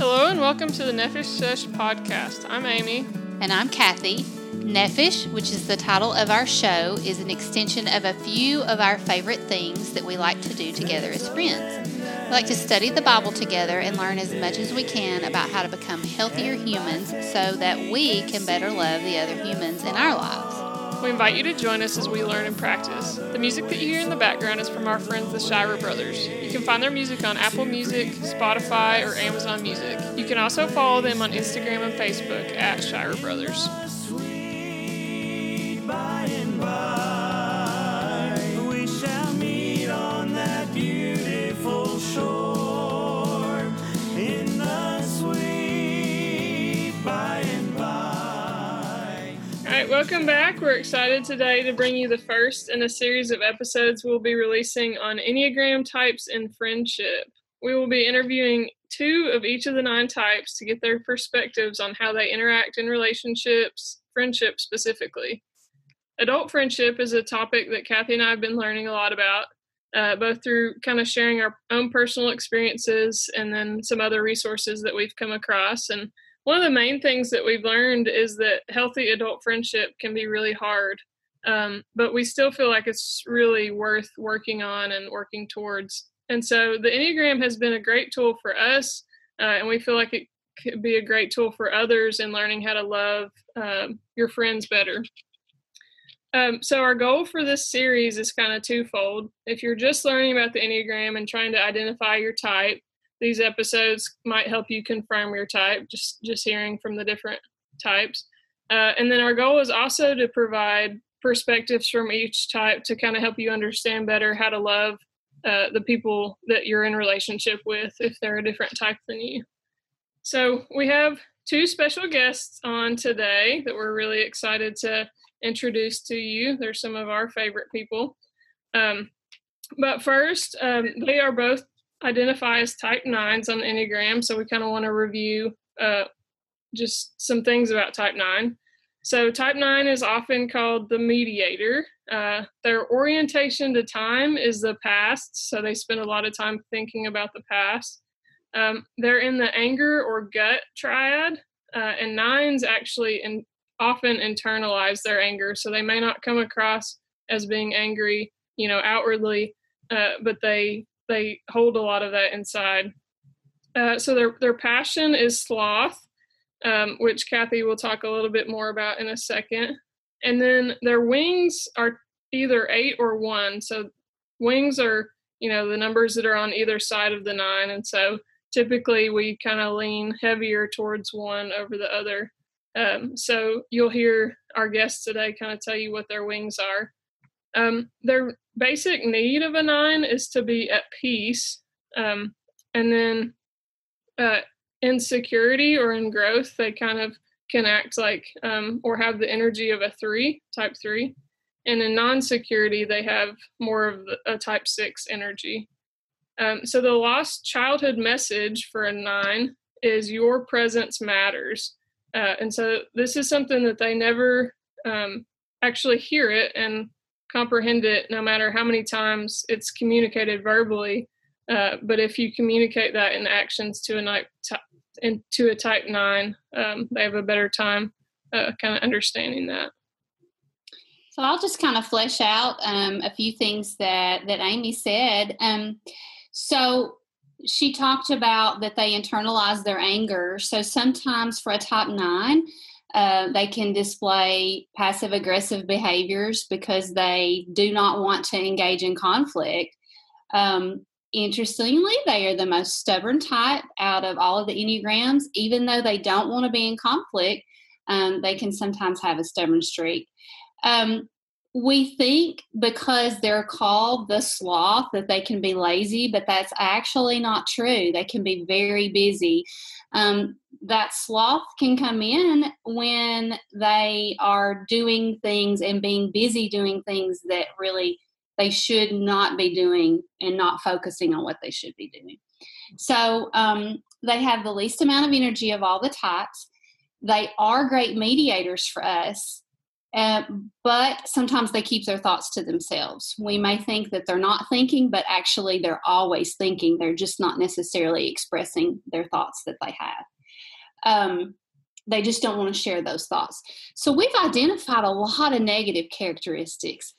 Hello and welcome to the Nefesh Sesh podcast. I'm Amy. And I'm Kathy. Nefesh, which is the title of our show, is an extension of a few of our favorite things that we like to do together as friends. We like to study the Bible together and learn as much as we can about how to become healthier humans so that we can better love the other humans in our lives. We invite you to join us as we learn and practice. The music that you hear in the background is from our friends the Shira Brothers. You can find their music on Apple Music, Spotify, or Amazon Music. You can also follow them on Instagram and Facebook at Shira Brothers. Welcome back. We're excited today to bring you the first in a series of episodes we'll be releasing on Enneagram types and friendship. We will be interviewing two of each of the nine types to get their perspectives on how they interact in relationships, friendship specifically. Adult friendship is a topic that Kathy and I have been learning a lot about, uh, both through kind of sharing our own personal experiences and then some other resources that we've come across. And one of the main things that we've learned is that healthy adult friendship can be really hard um, but we still feel like it's really worth working on and working towards. And so the enneagram has been a great tool for us uh, and we feel like it could be a great tool for others in learning how to love um, your friends better. Um, so our goal for this series is kind of twofold. If you're just learning about the enneagram and trying to identify your type these episodes might help you confirm your type just just hearing from the different types. Uh, and then our goal is also to provide perspectives from each type to kind of help you understand better how to love uh, the people that you're in relationship with if they're a different type than you. So we have two special guests on today that we're really excited to introduce to you. They're some of our favorite people. Um, but first um, they are both identify as type nines on the Enneagram. So we kind of want to review uh, just some things about type nine. So type nine is often called the mediator. Uh, their orientation to time is the past. So they spend a lot of time thinking about the past. Um, they're in the anger or gut triad, uh, and nines actually in, often internalize their anger. So they may not come across as being angry, you know, outwardly, uh, but they they hold a lot of that inside. Uh, so their their passion is sloth, um, which Kathy will talk a little bit more about in a second. And then their wings are either eight or one. So wings are you know the numbers that are on either side of the nine, and so typically we kind of lean heavier towards one over the other. Um, so you'll hear our guests today kind of tell you what their wings are. Um, their basic need of a nine is to be at peace. Um, and then uh, in security or in growth, they kind of can act like um, or have the energy of a three, type three. And in non security, they have more of a type six energy. Um, so the lost childhood message for a nine is your presence matters. Uh, and so this is something that they never um, actually hear it. And comprehend it no matter how many times it's communicated verbally. Uh, but if you communicate that in actions to a type to a type nine, um, they have a better time uh, kind of understanding that. So I'll just kind of flesh out um, a few things that that Amy said. Um, so she talked about that they internalize their anger. So sometimes for a type nine, uh, they can display passive aggressive behaviors because they do not want to engage in conflict. Um, interestingly, they are the most stubborn type out of all of the Enneagrams. Even though they don't want to be in conflict, um, they can sometimes have a stubborn streak. Um, we think because they're called the sloth that they can be lazy, but that's actually not true. They can be very busy. Um, that sloth can come in when they are doing things and being busy doing things that really they should not be doing and not focusing on what they should be doing. So um, they have the least amount of energy of all the types. They are great mediators for us Uh, but sometimes they keep their thoughts to themselves. We may think that they're not thinking, but actually they're always thinking. They're just not necessarily expressing their thoughts that they have. Um, they just don't want to share those thoughts. So we've identified a lot of negative characteristics.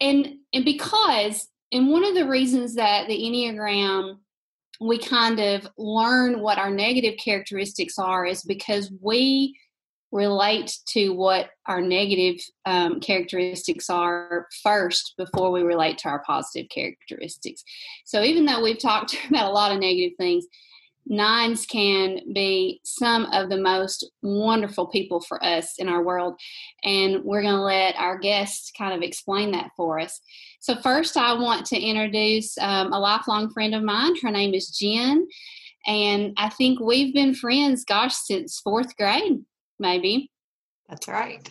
And and because and one of the reasons that the Enneagram we kind of learn what our negative characteristics are is because we relate to what our negative um, characteristics are first before we relate to our positive characteristics. So even though we've talked about a lot of negative things, nines can be some of the most wonderful people for us in our world. And we're going to let our guests kind of explain that for us. So, first, I want to introduce um, a lifelong friend of mine. Her name is Jen. And I think we've been friends, gosh, since fourth grade, maybe. That's right.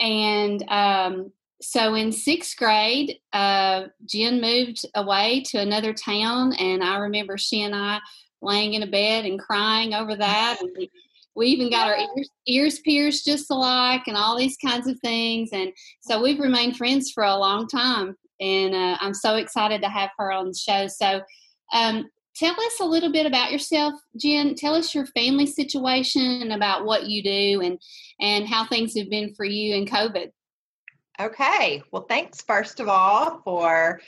And um, so in sixth grade, uh, Jen moved away to another town, and I remember she and I laying in a bed and crying over that. And we, we even got our ears, ears pierced just alike and all these kinds of things. And so we've remained friends for a long time. And uh, I'm so excited to have her on the show. So, um, tell us a little bit about yourself, Jen. Tell us your family situation and about what you do and and how things have been for you in COVID. Okay. Well, thanks first of all for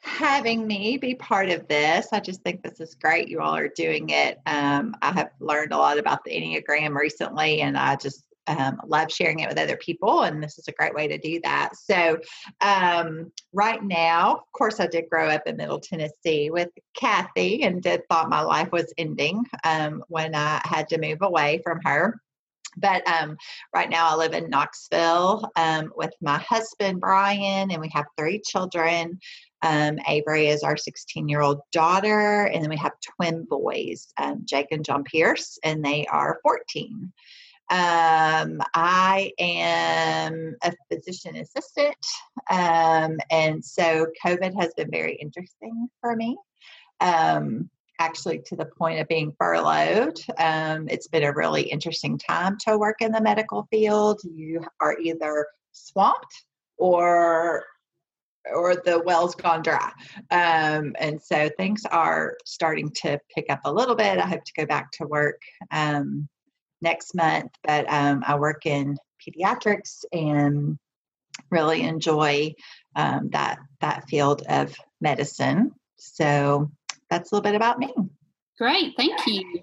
having me be part of this. I just think this is great. You all are doing it. Um, I have learned a lot about the Enneagram recently, and I just um, love sharing it with other people, and this is a great way to do that. So, um, right now, of course, I did grow up in Middle Tennessee with Kathy, and did thought my life was ending um, when I had to move away from her. But um, right now, I live in Knoxville um, with my husband, Brian, and we have three children. Um, Avery is our 16 year old daughter, and then we have twin boys, um, Jake and John Pierce, and they are 14. Um, I am a physician assistant, um, and so COVID has been very interesting for me. Um, actually, to the point of being furloughed, um, it's been a really interesting time to work in the medical field. You are either swamped or or the well's gone dry. Um, and so things are starting to pick up a little bit. I hope to go back to work um, next month, but um, I work in pediatrics and really enjoy um, that that field of medicine. So that's a little bit about me. Great, thank you.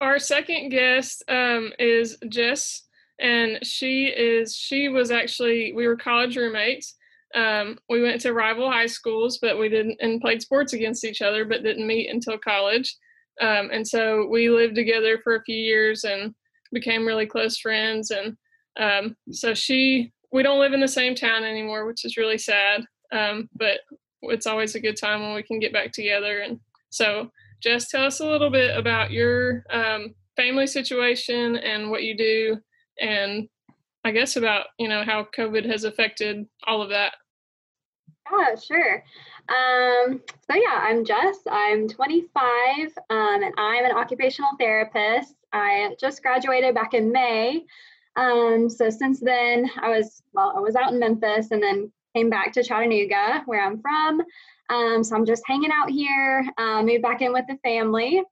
Our second guest um, is Jess, and she is she was actually we were college roommates um, we went to rival high schools, but we didn't and played sports against each other, but didn't meet until college. Um, and so we lived together for a few years and became really close friends. And um, so she, we don't live in the same town anymore, which is really sad. Um, but it's always a good time when we can get back together. And so, Jess, tell us a little bit about your um, family situation and what you do, and I guess about you know how COVID has affected all of that. Yeah, sure. Um, so yeah, I'm Jess. I'm 25, um, and I'm an occupational therapist. I just graduated back in May. Um, so since then, I was well, I was out in Memphis, and then came back to Chattanooga, where I'm from. Um, so I'm just hanging out here. Uh, moved back in with the family,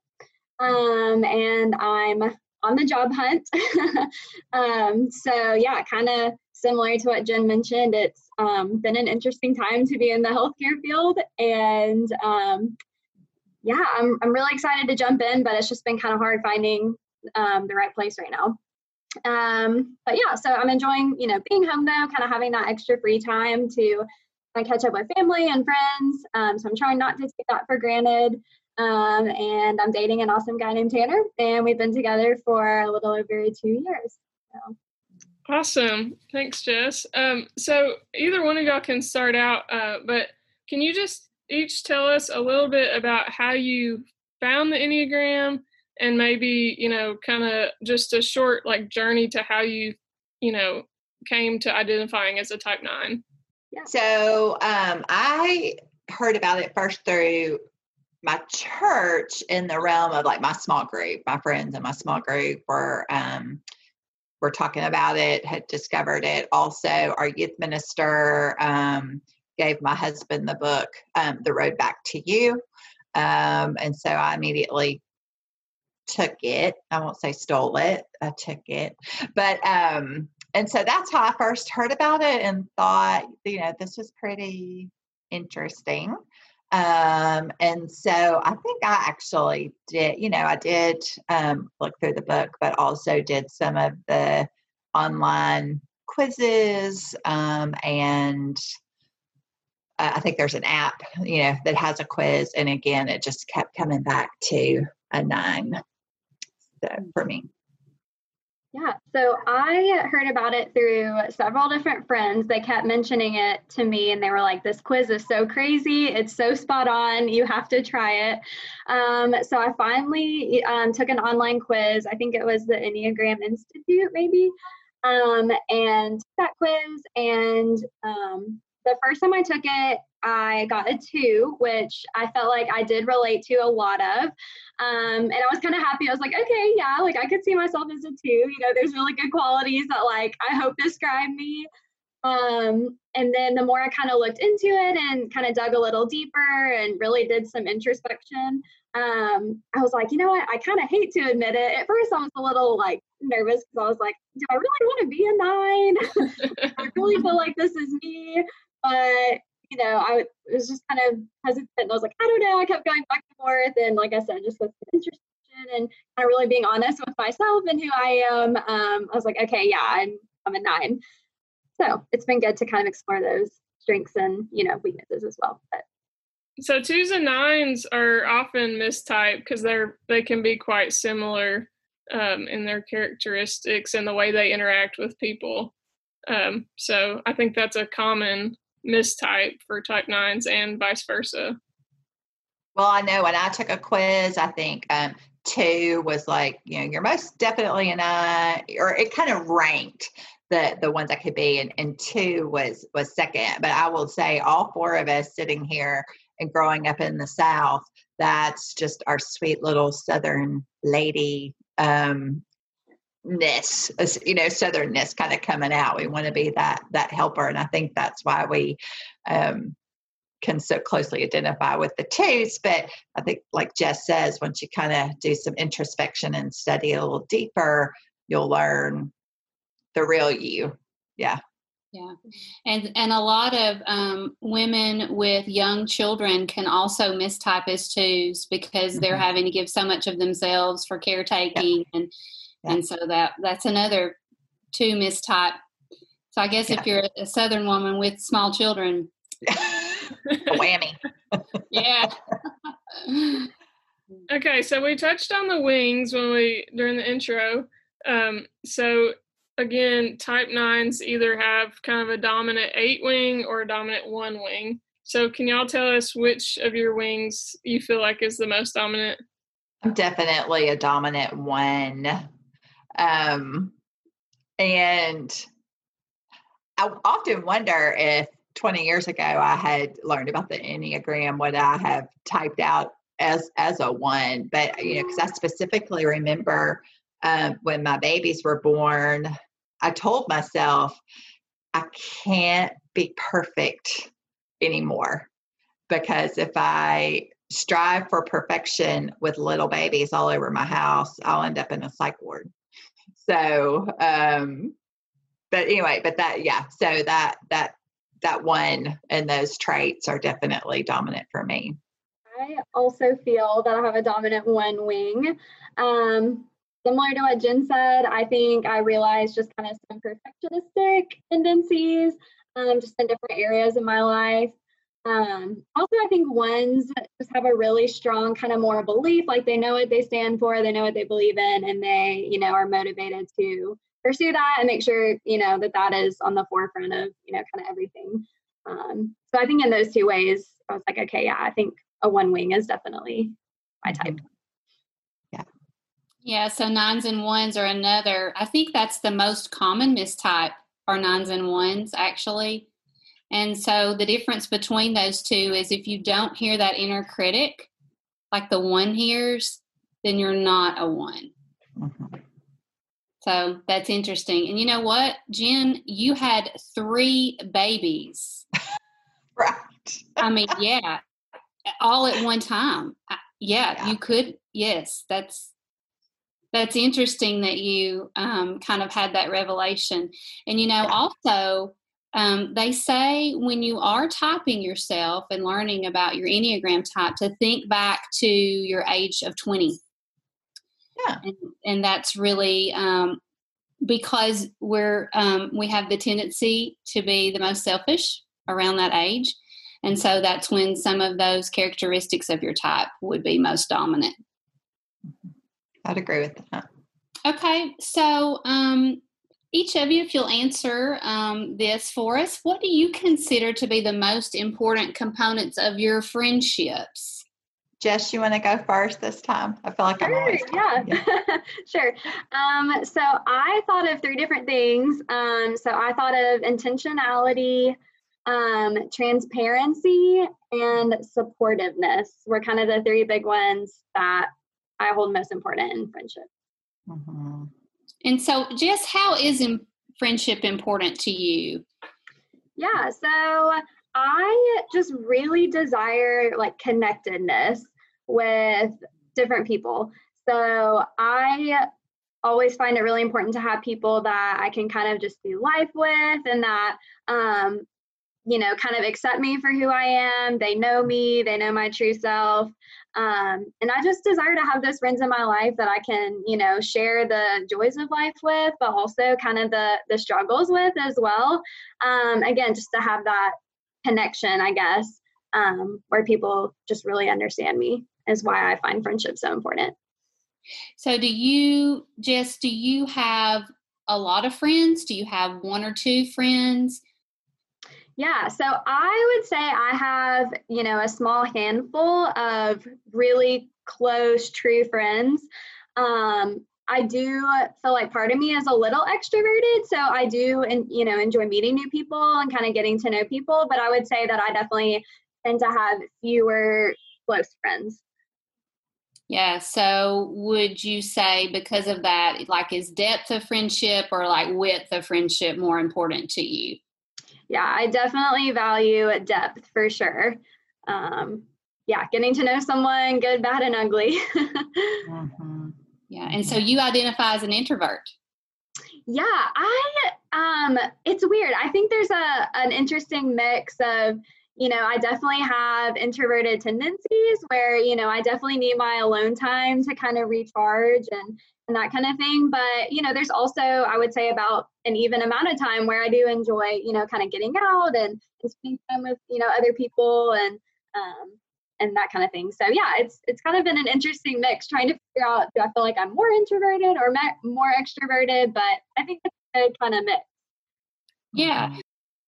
um, and I'm on the job hunt. um, so yeah, kind of similar to what Jen mentioned, it's um, been an interesting time to be in the healthcare field, and um, yeah, I'm I'm really excited to jump in, but it's just been kind of hard finding um, the right place right now. Um, but yeah, so I'm enjoying you know being home though, kind of having that extra free time to catch up with family and friends. Um, so I'm trying not to take that for granted. Um, and I'm dating an awesome guy named Tanner, and we've been together for a little over two years. So. Awesome. Thanks, Jess. Um, so either one of y'all can start out, uh, but can you just each tell us a little bit about how you found the Enneagram and maybe, you know, kind of just a short like journey to how you, you know, came to identifying as a type nine? So um, I heard about it first through my church in the realm of like my small group my friends in my small group were um, were talking about it, had discovered it. Also, our youth minister um, gave my husband the book, um, The Road Back to You. Um, and so I immediately took it. I won't say stole it, I took it. But, um, and so that's how I first heard about it and thought, you know, this was pretty interesting. Um, and so I think I actually did, you know, I did um, look through the book, but also did some of the online quizzes um, and uh, I think there's an app, you know, that has a quiz. And again, it just kept coming back to a nine so, for me. Yeah, so I heard about it through several different friends. They kept mentioning it to me and they were like, This quiz is so crazy. It's so spot on. You have to try it. Um, so I finally um, took an online quiz. I think it was the Enneagram Institute, maybe. Um, and that quiz. And um, the first time I took it, I got a two, which I felt like I did relate to a lot of. Um, and I was kind of happy. I was like, okay, yeah, like I could see myself as a two. You know, there's really good qualities that like I hope describe me. Um, and then the more I kind of looked into it and kind of dug a little deeper and really did some introspection, um, I was like, you know what? I kind of hate to admit it. At first, I was a little like nervous because I was like, do I really want to be a nine? I really feel like this is me. But you know, I was just kind of hesitant. I was like, I don't know. I kept going back and forth, and like I said, just with introspection and kind of really being honest with myself and who I am. Um, I was like, okay, yeah, I'm I'm a nine. So it's been good to kind of explore those strengths and you know weaknesses as well. But so twos and nines are often mistyped because they're they can be quite similar um, in their characteristics and the way they interact with people. Um, so I think that's a common mistype for type nines and vice versa. Well, I know when I took a quiz, I think um, two was like, you know, you're most definitely an I, or it kind of ranked the the ones I could be, and, and two was was second. But I will say, all four of us sitting here and growing up in the South, that's just our sweet little Southern lady um, ness you know southernness kind of coming out. We want to be that that helper and i think that's why we um, can so closely identify with the twos but i think like jess says once you kind of do some introspection and study a little deeper you'll learn the real you. Yeah. Yeah. And and a lot of um, women with young children can also mistype as twos because mm-hmm. they're having to give so much of themselves for caretaking yep. and yeah. and so that that's another two mistype. So I guess yeah. if you're a Southern woman with small children, whammy. yeah. okay, so we touched on the wings when we during the intro. Um, so again, type nines either have kind of a dominant eight wing or a dominant one wing. So can y'all tell us which of your wings you feel like is the most dominant? I'm definitely a dominant one. Um, and I often wonder if 20 years ago I had learned about the Enneagram, would I have typed out as as a one? But you know, because I specifically remember um, when my babies were born, I told myself I can't be perfect anymore because if I strive for perfection with little babies all over my house, I'll end up in a psych ward. So, um, but anyway, but that, yeah, so that, that, that one and those traits are definitely dominant for me. I also feel that I have a dominant one wing. Um, similar to what Jen said, I think I realized just kind of some perfectionistic tendencies um, just in different areas in my life. Um, also, I think ones just have a really strong kind of moral belief, like they know what they stand for, they know what they believe in, and they, you know, are motivated to pursue that and make sure, you know, that that is on the forefront of, you know, kind of everything. Um, so I think in those two ways, I was like, okay, yeah, I think a one wing is definitely my mm-hmm. type. Yeah. Yeah. So nines and ones are another. I think that's the most common mistype are nines and ones actually. And so the difference between those two is if you don't hear that inner critic, like the one hears, then you're not a one. Mm-hmm. So that's interesting. And you know what, Jen, you had three babies. right. I mean, yeah, all at one time. Yeah, yeah, you could. Yes, that's that's interesting that you um, kind of had that revelation. And you know, also um, they say when you are typing yourself and learning about your Enneagram type to think back to your age of 20. Yeah. And, and that's really um, because we're um, we have the tendency to be the most selfish around that age. And so that's when some of those characteristics of your type would be most dominant. I'd agree with that. Okay, so um, each of you, if you'll answer um, this for us, what do you consider to be the most important components of your friendships? Jess, you want to go first this time? I feel like sure, I'm always talking. yeah, yeah. sure. Um, so I thought of three different things. Um, so I thought of intentionality, um, transparency, and supportiveness were kind of the three big ones that I hold most important in friendship. Mm-hmm. And so, Jess, how is friendship important to you? Yeah, so I just really desire like connectedness with different people. So I always find it really important to have people that I can kind of just do life with and that um, you know, kind of accept me for who I am. They know me, they know my true self. Um, and I just desire to have those friends in my life that I can, you know, share the joys of life with, but also kind of the the struggles with as well. Um, again, just to have that connection, I guess, um, where people just really understand me is why I find friendship so important. So, do you, Jess, do you have a lot of friends? Do you have one or two friends? Yeah, so I would say I have, you know, a small handful of really close, true friends. Um, I do feel like part of me is a little extroverted, so I do, and you know, enjoy meeting new people and kind of getting to know people. But I would say that I definitely tend to have fewer close friends. Yeah. So would you say because of that, like is depth of friendship or like width of friendship more important to you? Yeah, I definitely value depth for sure. Um, yeah, getting to know someone, good, bad, and ugly. mm-hmm. Yeah, and so you identify as an introvert. Yeah, I um, it's weird. I think there's a an interesting mix of you know, I definitely have introverted tendencies where, you know, I definitely need my alone time to kind of recharge and and that kind of thing. But, you know, there's also, I would say, about an even amount of time where I do enjoy, you know, kind of getting out and, and spending time with, you know, other people and, um, and that kind of thing. So yeah, it's it's kind of been an interesting mix trying to figure out do I feel like I'm more introverted or more extroverted, but I think it's a good kind of mix. Yeah.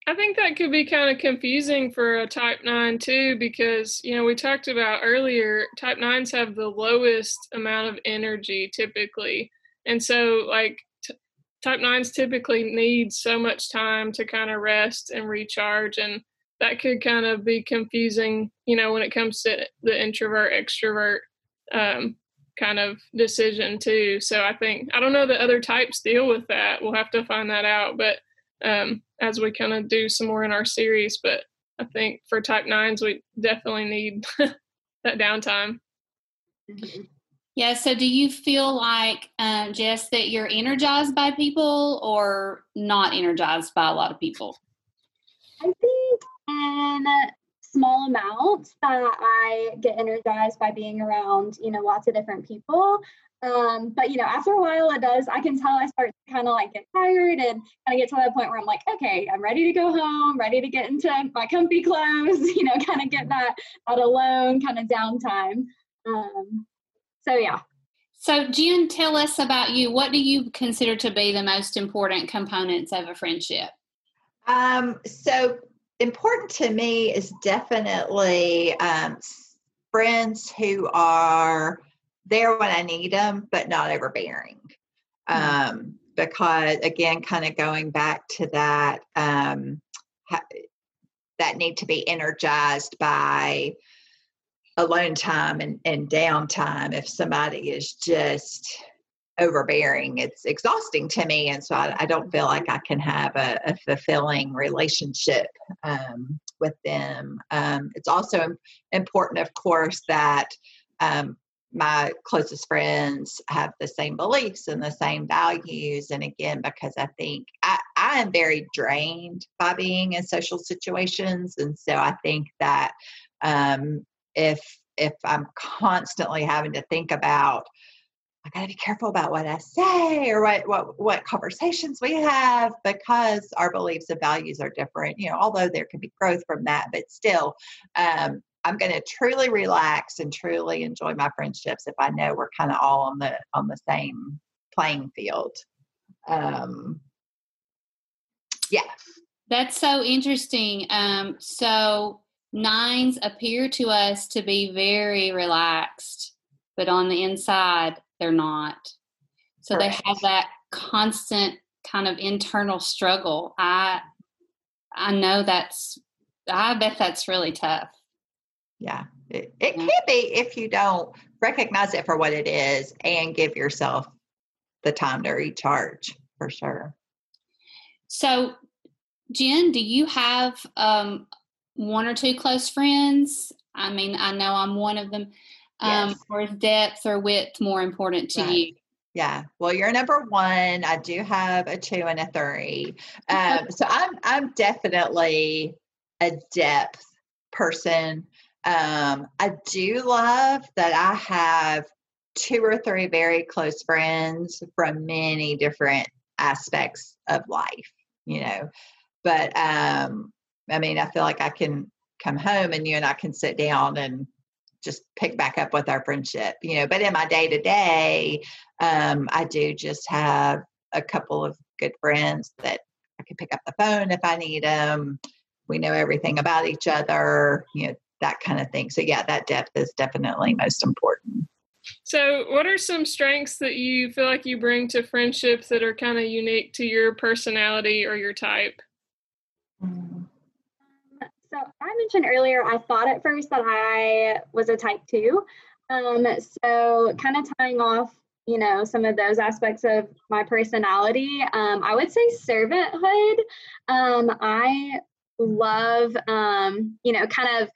I think that could be kind of confusing for a type 9 too because you know we talked about earlier type 9s have the lowest amount of energy typically. And so like t- type 9s typically need so much time to kind of rest and recharge and that could kind of be confusing, you know, when it comes to the introvert extrovert um, kind of decision too. So I think I don't know that other types deal with that. We'll have to find that out, but um, as we kind of do some more in our series. But I think for type nines, we definitely need that downtime. Mm-hmm. Yeah. So, do you feel like, um, Jess, that you're energized by people or not energized by a lot of people? I think in small amounts that I get energized by being around, you know, lots of different people. Um, but you know, after a while, it does. I can tell I start to kind of like get tired and kind of get to that point where I'm like, okay, I'm ready to go home, ready to get into my comfy clothes. You know, kind of get that out alone kind of downtime. Um, so yeah. So Jen, tell us about you. What do you consider to be the most important components of a friendship? Um, so important to me is definitely um, friends who are there when I need them, but not overbearing. Mm-hmm. Um, because again, kind of going back to that, um, ha- that need to be energized by alone time and, and downtime. If somebody is just overbearing. It's exhausting to me. And so I, I don't feel like I can have a, a fulfilling relationship um, with them. Um, it's also important, of course, that um, my closest friends have the same beliefs and the same values. And again, because I think I, I am very drained by being in social situations. And so I think that um, if if I'm constantly having to think about I got to be careful about what I say or what, what what conversations we have because our beliefs and values are different. You know, although there can be growth from that, but still, um, I'm going to truly relax and truly enjoy my friendships if I know we're kind of all on the on the same playing field. Um, yeah, that's so interesting. Um, so nines appear to us to be very relaxed, but on the inside they're not. So Correct. they have that constant kind of internal struggle. I I know that's I bet that's really tough. Yeah. It, it yeah. can be if you don't recognize it for what it is and give yourself the time to recharge for sure. So, Jen, do you have um, one or two close friends? I mean, I know I'm one of them. Um, yes. Or is depth or width more important to right. you? Yeah. Well, you're number one. I do have a two and a three. Um, so I'm I'm definitely a depth person. Um, I do love that I have two or three very close friends from many different aspects of life, you know. But um, I mean, I feel like I can come home and you and I can sit down and just pick back up with our friendship, you know. But in my day to day, I do just have a couple of good friends that I can pick up the phone if I need them. We know everything about each other, you know, that kind of thing. So, yeah, that depth is definitely most important. So, what are some strengths that you feel like you bring to friendships that are kind of unique to your personality or your type? So I mentioned earlier, I thought at first that I was a type two. Um, so kind of tying off, you know, some of those aspects of my personality, um, I would say servanthood. Um, I love, um, you know, kind of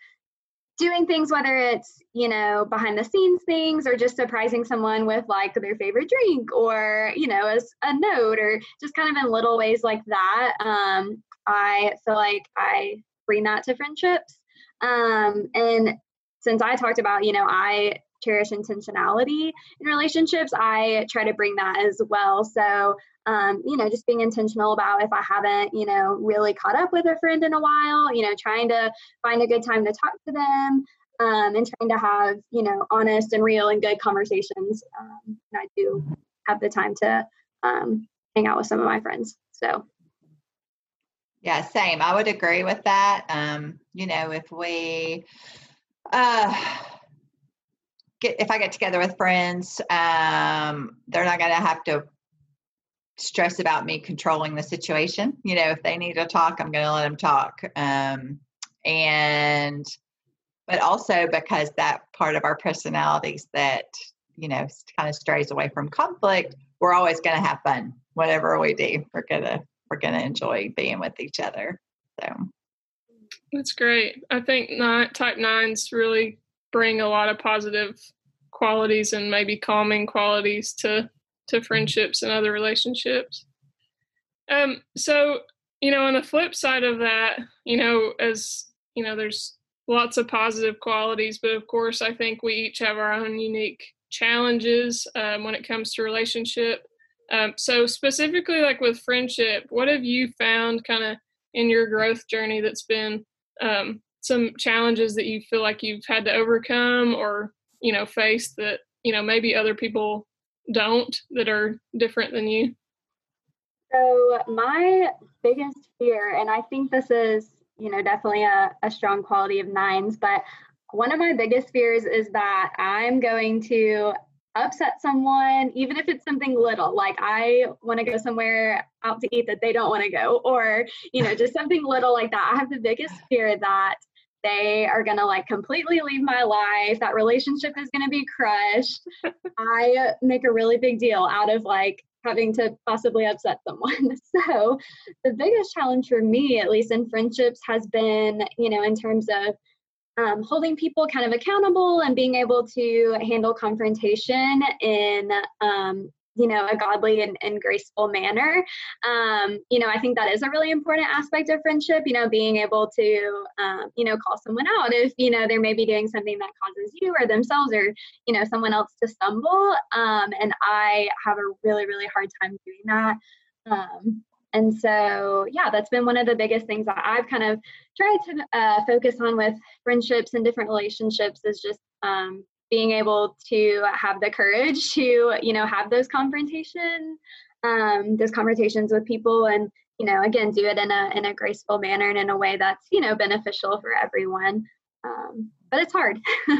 doing things, whether it's, you know, behind the scenes things or just surprising someone with like their favorite drink or, you know, as a note or just kind of in little ways like that. Um, I feel like I bring that to friendships. Um, and since I talked about, you know, I cherish intentionality in relationships, I try to bring that as well. So, um, you know, just being intentional about if I haven't, you know, really caught up with a friend in a while, you know, trying to find a good time to talk to them um, and trying to have, you know, honest and real and good conversations. Um, and I do have the time to um, hang out with some of my friends. So, yeah, same. I would agree with that. Um, you know, if we uh get if I get together with friends, um, they're not gonna have to stress about me controlling the situation. You know, if they need to talk, I'm gonna let them talk. Um, and but also because that part of our personalities that you know kind of strays away from conflict, we're always going to have fun. Whatever we do, we're gonna we're going to enjoy being with each other. So that's great. I think type nines really bring a lot of positive qualities and maybe calming qualities to to friendships and other relationships. Um, so you know, on the flip side of that, you know, as you know, there's lots of positive qualities, but of course, I think we each have our own unique challenges um, when it comes to relationship. Um, so specifically, like with friendship, what have you found kind of in your growth journey that's been um, some challenges that you feel like you've had to overcome or you know face that you know maybe other people don't that are different than you? So my biggest fear, and I think this is you know definitely a, a strong quality of nines, but one of my biggest fears is that I'm going to upset someone, even if it's something little, like I want to go somewhere out to eat that they don't want to go, or, you know, just something little like that. I have the biggest fear that they are going to like completely leave my life. That relationship is going to be crushed. I make a really big deal out of like having to possibly upset someone. So, the biggest challenge for me, at least in friendships, has been, you know, in terms of um, holding people kind of accountable and being able to handle confrontation in um, you know a godly and, and graceful manner. Um, you know i think that is a really important aspect of friendship you know being able to um, you know call someone out if you know they're maybe doing something that causes you or themselves or you know someone else to stumble. Um, and i have a really really hard time doing that. Um, and so yeah that's been one of the biggest things that i've kind of tried to uh, focus on with friendships and different relationships is just um, being able to have the courage to you know have those confrontations um, those conversations with people and you know again do it in a in a graceful manner and in a way that's you know beneficial for everyone. Um, but it's hard.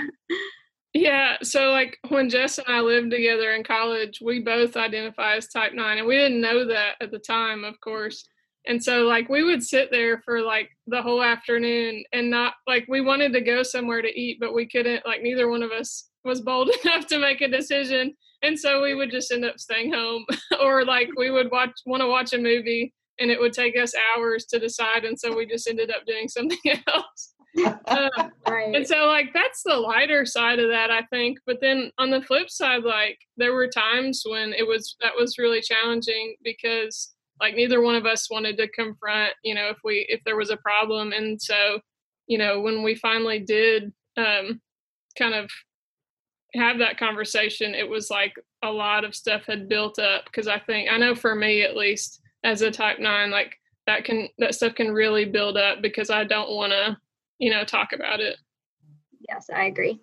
Yeah so like when jess and i lived together in college we both identify as type 9 and we didn't know that at the time of course and so like we would sit there for like the whole afternoon and not like we wanted to go somewhere to eat, but we couldn't like neither one of us was bold enough to make a decision. And so we would just end up staying home or like we would watch want to watch a movie and it would take us hours to decide and so we just ended up doing something else. um, right. And so like that's the lighter side of that I think. But then on the flip side like there were times when it was that was really challenging because like neither one of us wanted to confront you know if we if there was a problem. And so you know when we finally did um kind of have that conversation it was like a lot of stuff had built up. Because i think i know for me at least as a type 9 like that can that stuff can really build up because i don't want to you know talk about it. Yes i agree.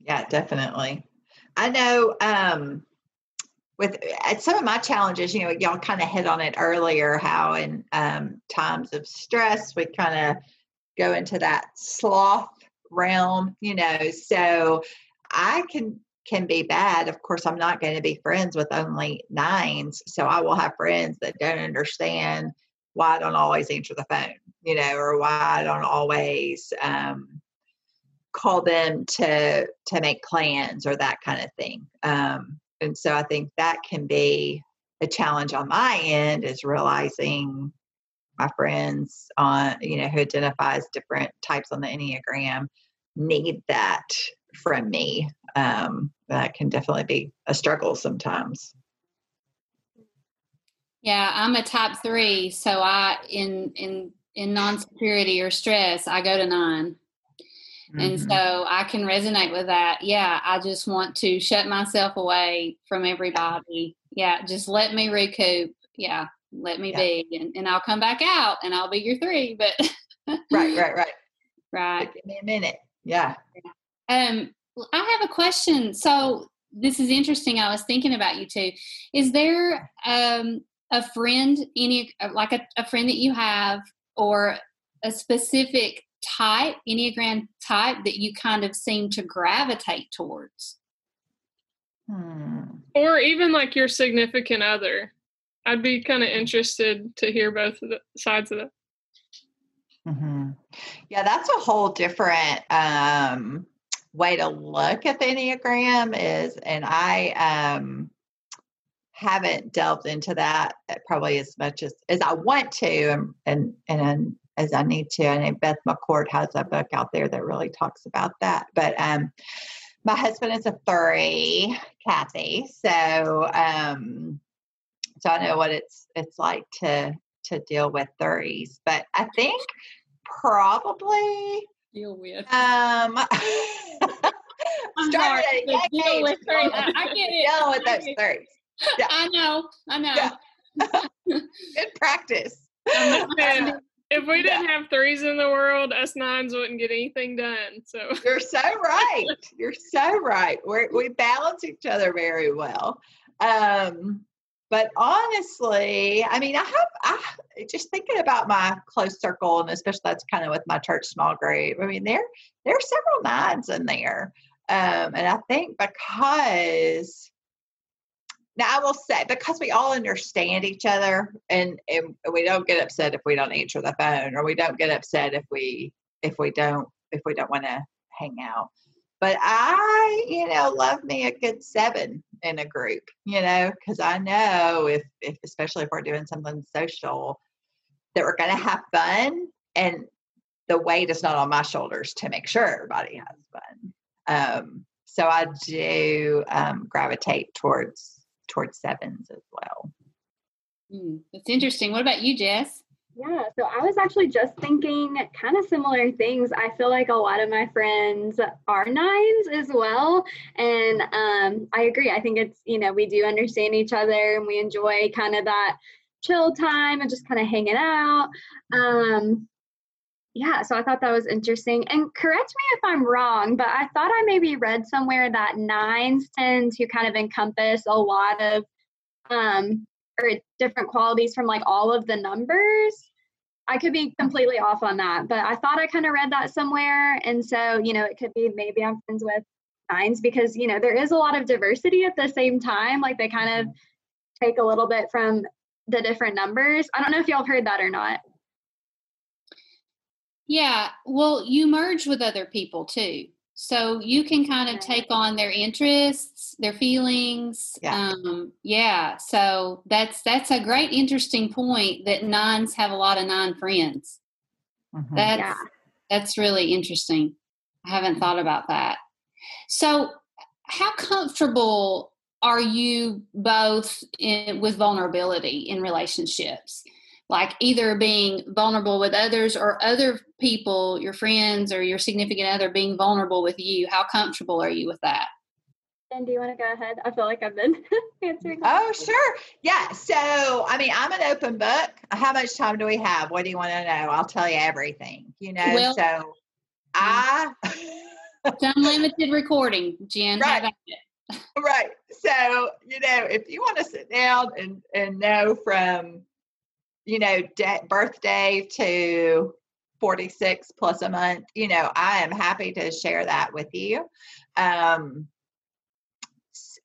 Yeah definitely. I know um with some of my challenges, you know, y'all kind of hit on it earlier, how in um, times of stress, we kind of go into that sloth realm, you know. So I can can be bad. Of course, I'm not going to be friends with only nines. So I will have friends that don't understand why I don't always answer the phone, you know, or why I don't always um, call them to to make plans or that kind of thing. Um, and so I think that can be a challenge on my end is realizing my friends on you know who identifies different types on the enneagram need that from me. Um, that can definitely be a struggle sometimes. Yeah i'm a type three so i in in in non-security or stress i go to nine Mm-hmm. And so I can resonate with that. Yeah, I just want to shut myself away from everybody. Yeah, just let me recoup. Yeah, let me yeah. be. And, and I'll come back out and I'll be your three. But right, right, right. Right. Give me a minute. Yeah. Um, I have a question. So this is interesting. I was thinking about you too. Is there um a friend, any like a, a friend that you have or a specific type, Enneagram type that you kind of seem to gravitate towards? Hmm. Or even like your significant other. I'd be kind of interested to hear both of the sides of that. Mm-hmm. Yeah, that's a whole different um, way to look at the Enneagram is, and I um, haven't delved into that probably as much as, as I want to, and and, and as I need to. I know Beth McCord has a book out there that really talks about that. But um, my husband is a three, Kathy. So um, so I know what it's it's like to to deal with threes. But I think probably deal with um I'm sorry, deal with. I, I get it. Deal with those threes. Yeah. I know, I know. Yeah. Good practice if we didn't have threes in the world, us nines wouldn't get anything done. So you're so right. You're so right. we we balance each other very well. Um, but honestly, I mean, I have I just thinking about my close circle, and especially that's kind of with my church small group. I mean, there there are several nines in there, um, and I think because now, I will say because we all understand each other and, and we don't get upset if we don't answer the phone or we don't get upset if we if we don't if we don't want to hang out. But I, you know, love me a good seven in a group, you know, because I know if, if, especially if we're doing something social, that we're going to have fun and the weight is not on my shoulders to make sure everybody has fun. Um, so I do um, gravitate towards towards sevens as well. Mm, that's interesting. What about you, Jess? Yeah, so I was actually just thinking kind of similar things. I feel like a lot of my friends are nines as well. And um, I agree. I think it's, you know, we do understand each other and we enjoy kind of that chill time and just kind of hanging out. Um, yeah, so I thought that was interesting. And correct me if I'm wrong, but I thought I maybe read somewhere that nines tend to kind of encompass a lot of um, or different qualities from like all of the numbers. I could be completely off on that, but I thought I kind of read that somewhere. And so, you know, it could be maybe I'm friends with nines because, you know, there is a lot of diversity at the same time. Like they kind of take a little bit from the different numbers. I don't know if y'all have heard that or not. Yeah, well, you merge with other people too. So you can kind of take on their interests, their feelings. Yeah. Um, yeah. So that's that's a great, interesting point that nines have a lot of nine friends. Mm-hmm. That's yeah. that's really interesting. I haven't thought about that. So, how comfortable are you both in, with vulnerability in relationships? Like either being vulnerable with others or other people, your friends or your significant other being vulnerable with you. How comfortable are you with that? And do you want to go ahead? I feel like I've been answering. Oh, sure. Yeah. So, I mean, I'm an open book. How much time do we have? What do you want to know? I'll tell you everything, you know? Well, so, I. it's unlimited recording, Jen. Right. right. So, you know, if you want to sit down and, and know from you know, de- birthday to 46 plus a month, you know, I am happy to share that with you. Um,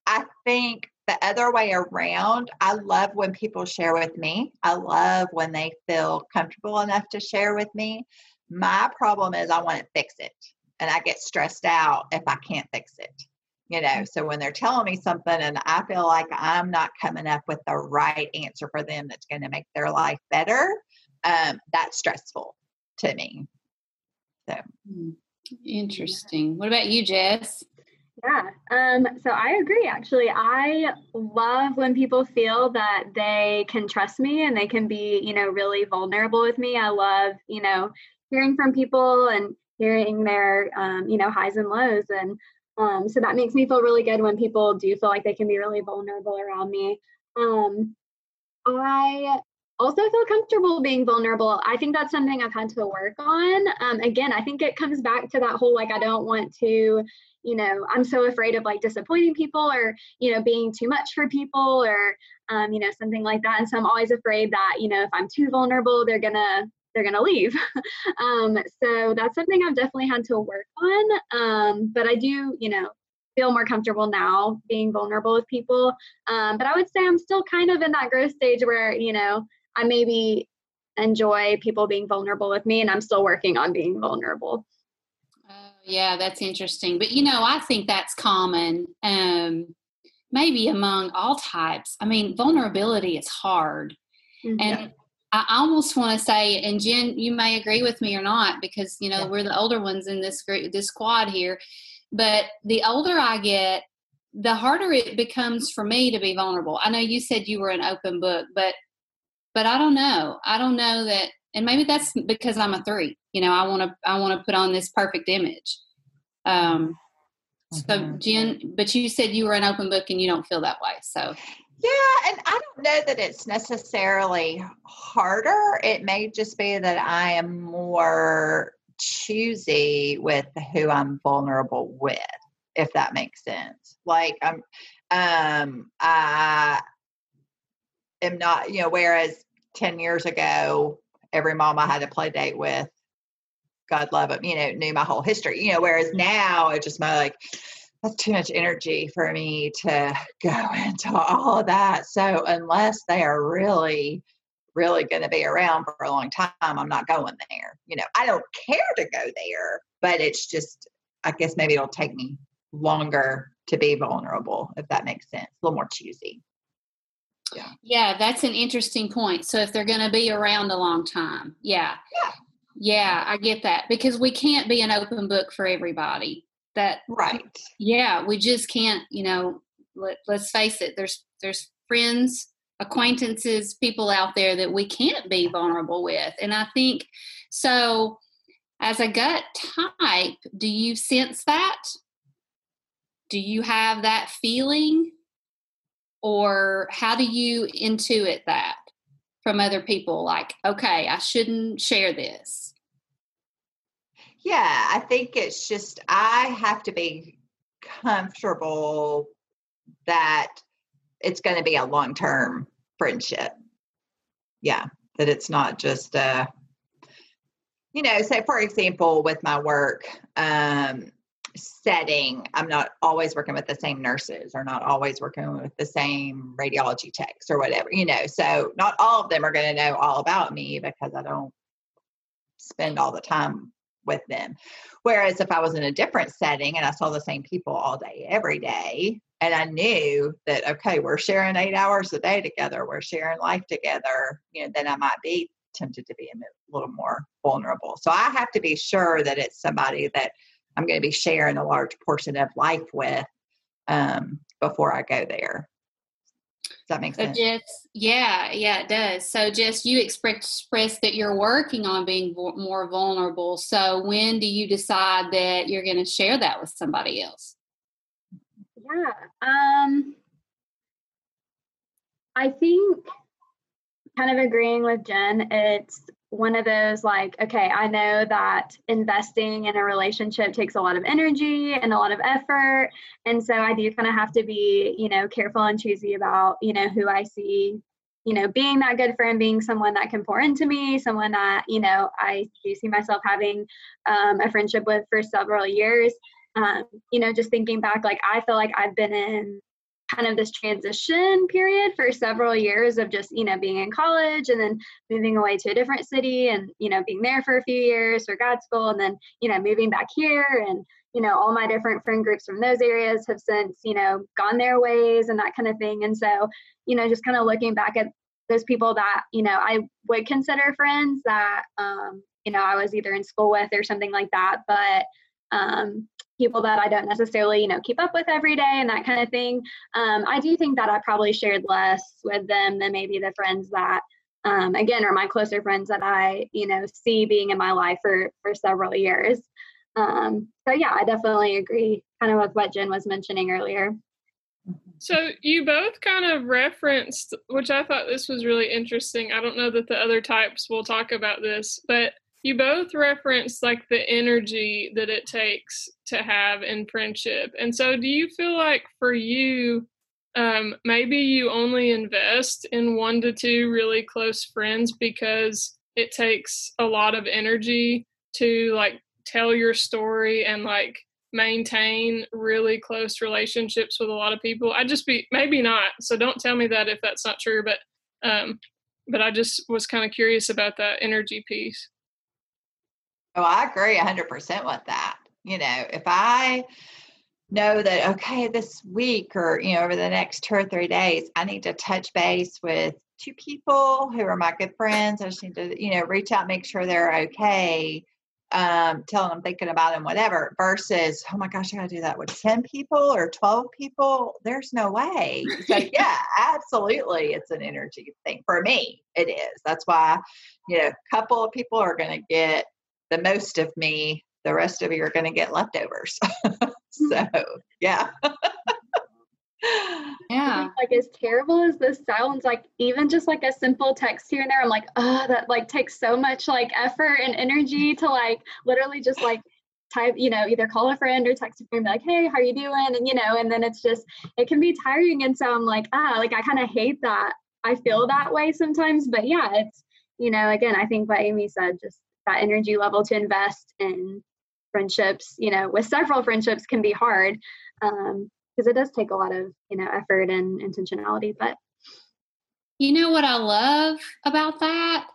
I think the other way around, I love when people share with me. I love when they feel comfortable enough to share with me. My problem is I want to fix it and I get stressed out if I can't fix it you know so when they're telling me something and i feel like i'm not coming up with the right answer for them that's going to make their life better um, that's stressful to me. So. Hmm. interesting. What about you jess? Yeah um, so i agree actually. I love when people feel that they can trust me and they can be you know really vulnerable with me. I love you know hearing from people and hearing their um, you know highs and lows and um, so that makes me feel really good when people do feel like they can be really vulnerable around me. Um, I also feel comfortable being vulnerable. I think that's something I've had to work on. Um, again, I think it comes back to that whole like, I don't want to, you know, I'm so afraid of like disappointing people or, you know, being too much for people or, um, you know, something like that. And so I'm always afraid that, you know, if I'm too vulnerable, they're going to, they're going to leave. um, so that's something I've definitely had to work on. Um, but I do, you know, feel more comfortable now being vulnerable with people. Um, but I would say I'm still kind of in that growth stage where, you know, I maybe enjoy people being vulnerable with me and I'm still working on being vulnerable. Oh, yeah, that's interesting. But, you know, I think that's common. Um, maybe among all types. I mean, vulnerability is hard. Mm-hmm. And I almost want to say, and Jen, you may agree with me or not, because you know yeah. we're the older ones in this group, this squad here. But the older I get, the harder it becomes for me to be vulnerable. I know you said you were an open book, but but I don't know. I don't know that, and maybe that's because I'm a three. You know, I want to I want to put on this perfect image. Um, mm-hmm. so Jen, but you said you were an open book, and you don't feel that way. So yeah, and I don't know that it's necessarily harder. It may just be that I am more choosy with who I'm vulnerable with, if that makes sense. Like I'm um I am not, you know, whereas 10 years ago, every mom I had a play date with, God love them, you know, knew my whole history. You know, whereas now it's just my like that's too much energy for me to go into all of that. So unless they are really, really going to be around for a long time, I'm not going there. You know, I don't care to go there, but it's just, I guess maybe it'll take me longer to be vulnerable, if that makes sense. A little more choosy. Yeah. Yeah, that's an interesting point. So if they're going to be around a long time, yeah. Yeah. Yeah, I get that because we can't be an open book for everybody. That right. Yeah, we just can't, you know, let, let's face it, there's there's friends, acquaintances, people out there that we can't be vulnerable with. And I think so as a gut type, do you sense that? Do you have that feeling? Or how do you intuit that from other people? Like, okay, I shouldn't share this. Yeah, I think it's just, I have to be comfortable that it's going to be a long term friendship. Yeah, that it's not just a, you know, say for example with my work um setting, I'm not always working with the same nurses or not always working with the same radiology techs or whatever, you know. So not all of them are going to know all about me because I don't spend all the time with them. Whereas if I was in a different setting and I saw the same people all day, every day, and I knew that, okay, we're sharing eight hours a day together, we're sharing life together, you know, then I might be tempted to be a little more vulnerable. So I have to be sure that it's somebody that I'm going to be sharing a large portion of life with um, before I go there. Does that makes so sense? Just, yeah, yeah, it does. So just you express that you're working on being more vulnerable. So when do you decide that you're going to share that with somebody else? Yeah. Um, I think kind of agreeing with Jen, it's one of those like, okay, I know that investing in a relationship takes a lot of energy and a lot of effort. And so I do kind of have to be, you know, careful and choosy about, you know, who I see, you know, being that good friend, being someone that can pour into me, someone that, you know, I do see myself having um, a friendship with for several years. Um, you know, just thinking back, like I feel like I've been in kind of this transition period for several years of just you know being in college and then moving away to a different city and you know being there for a few years for grad school and then you know moving back here. And you know all my different friend groups from those areas have since you know gone their ways and that kind of thing. And so you know just kind of looking back at those people that you know i would consider friends that um, you know i was either in school with or something like that. But um, people that I don't necessarily, you know, keep up with every day and that kind of thing. Um, I do think that I probably shared less with them than maybe the friends that, um, again, are my closer friends that I, you know, see being in my life for for several years. Um, so yeah, I definitely agree, kind of with what Jen was mentioning earlier. So you both kind of referenced, which I thought this was really interesting. I don't know that the other types will talk about this, but you both referenced like the energy that it takes to have in friendship. And so do you feel like for you um, maybe you only invest in one to two really close friends because it takes a lot of energy to like tell your story and like maintain really close relationships with a lot of people. I just be maybe not. So don't tell me that if that's not true, but um but I just was kind of curious about that energy piece. Oh, I agree 100% with that. You know, if I know that, okay, this week or, you know, over the next two or three days, I need to touch base with two people who are my good friends. I just need to, you know, reach out, make sure they're okay, um, telling them I'm thinking about them, whatever, versus, oh my gosh, I gotta do that with 10 people or 12 people. There's no way. So yeah, absolutely. It's an energy thing. For me, it is. That's why, you know, a couple of people are gonna get the most of me the rest of you are going to get leftovers. So yeah. Yeah like as terrible as this sounds like even just like a simple text here and there i'm like oh that like takes so much like effort and energy to like literally just like type you know either call a friend or text a friend be like hey how are you doing and you know and then it's just it can be tiring and so i'm like ah like i kind of hate that. I feel that way sometimes but yeah it's you know again i think what amy said just that energy level to invest in friendships you know with several friendships can be hard because um, it does take a lot of you know effort and intentionality but You know what I love about that?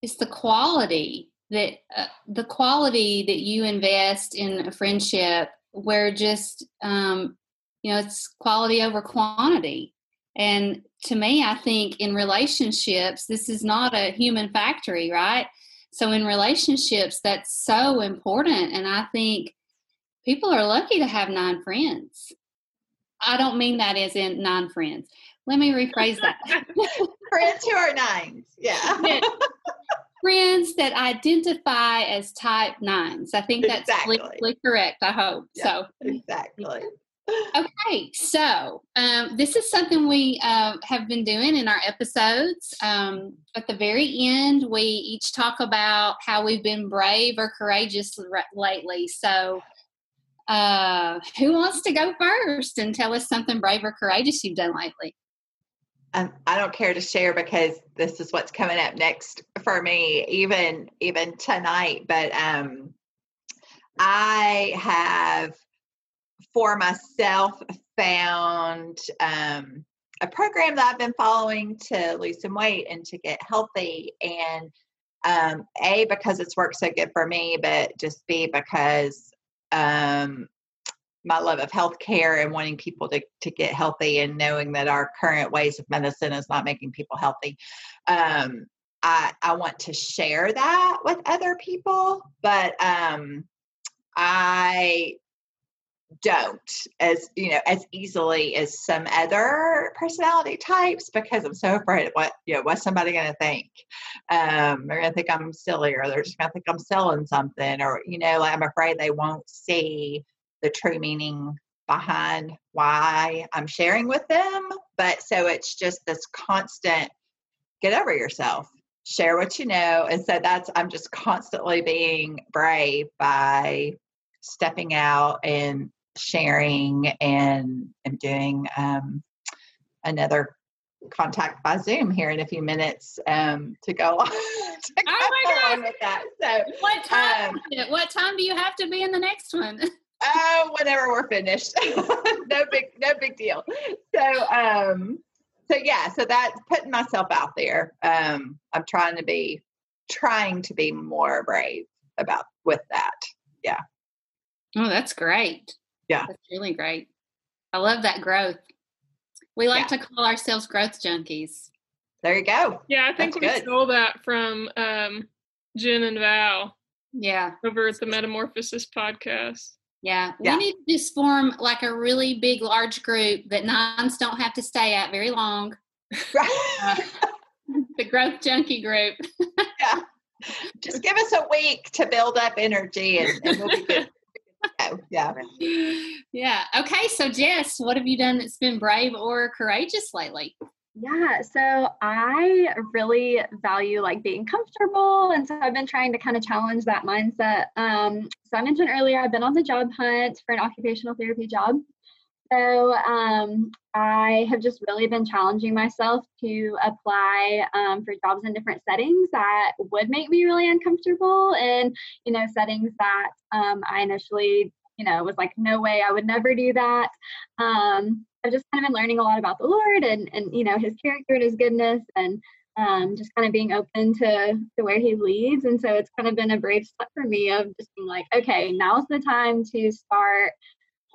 Is the quality that uh, the quality that you invest in a friendship where just um, you know it's quality over quantity. And to me i think in relationships this is not a human factory right so in relationships that's so important and i think people are lucky to have nine friends i don't mean that as in nine friends let me rephrase that friends who are nines yeah friends that identify as type nines. I think that's exactly. correct, I hope. Yeah, so exactly. Okay, so um, this is something we uh, have been doing in our episodes. Um, at the very end, we each talk about how we've been brave or courageous lately. So, uh, who wants to go first and tell us something brave or courageous you've done lately? um, I don't care to share because this is what's coming up next for me, even even tonight. But um, I have for myself found um, a program that I've been following to lose some weight and to get healthy. And um, a because it's worked so good for me, but just b because um, my love of healthcare and wanting people to, to get healthy and knowing that our current ways of medicine is not making people healthy. Um, I, I want to share that with other people, but um, I don't as you know as easily as some other personality types because I'm so afraid of what you know what's somebody going to think. Um, they're going to think I'm silly, or they're just going to think I'm selling something, or you know, like I'm afraid they won't see the true meaning behind why I'm sharing with them. But so it's just this constant get over yourself, share what you know. And so that's, I'm just constantly being brave by stepping out and sharing and I'm doing um, another contact by Zoom here in a few minutes um, to go on. to oh God. with that. So, what time? Um, what time do you have to be in the next one? oh, whenever we're finished. no big, no big deal. So, um, so yeah, so that's putting myself out there. Um, I'm trying to be, trying to be more brave about with that. Yeah. Oh, that's great. Yeah. That's really great. I love that growth. We like yeah. to call ourselves growth junkies. There you go. Yeah, I think That's we good. stole that from um, Jen and Val. Yeah. Over at the Metamorphosis podcast. Yeah. yeah. We need to just form like a really big, large group that nines don't have to stay at very long. uh, the growth junkie group. yeah. Just give us a week to build up energy and, and we'll be good. yeah. Yeah. Okay. So, Jess, what have you done that's been brave or courageous lately? Yeah, so I really value like being comfortable. And so I've been trying to kind of challenge that mindset. Um, so I mentioned earlier, I've been on the job hunt for an occupational therapy job. So um, I have just really been challenging myself to apply um, for jobs in different settings that would make me really uncomfortable and, you know, settings that um, I initially, you know, was like, no way, I would never do that. Um, I've just kind of been learning a lot about the Lord and and you know His character and His goodness and um, just kind of being open to to where He leads. And so it's kind of been a brave step for me of just being like, okay, now's the time to start.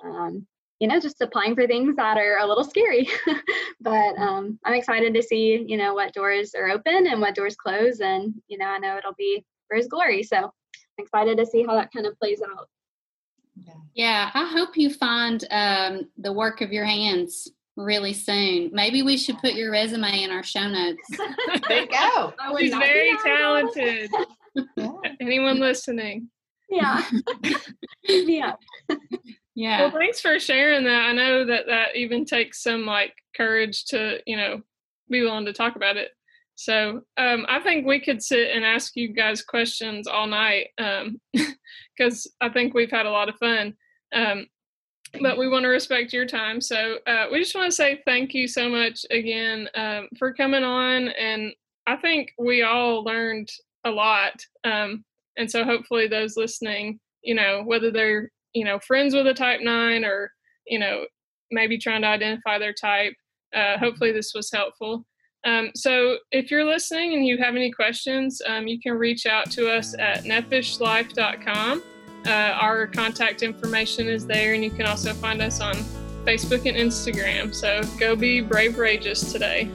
Um, you know, just applying for things that are a little scary, but um, I'm excited to see, you know, what doors are open and what doors close, and you know, I know it'll be for His glory. So I'm excited to see how that kind of plays out. Yeah, I hope you find um, the work of your hands really soon. Maybe we should put your resume in our show notes. there you go. She's very talented. yeah. Anyone listening? Yeah. yeah. Yeah. Well, thanks for sharing that. I know that that even takes some like courage to, you know, be willing to talk about it. So um, I think we could sit and ask you guys questions all night because um, I think we've had a lot of fun. Um, but we want to respect your time. So uh, we just want to say thank you so much again um, for coming on. And I think we all learned a lot. Um, and so hopefully those listening, you know, whether they're, you know, friends with a type nine or, you know, maybe trying to identify their type, uh, hopefully this was helpful. Um, so if you're listening and you have any questions, um, you can reach out to us at nefishlife.com. Uh, our contact information is there, and you can also find us on Facebook and Instagram. So go be brave, courageous today.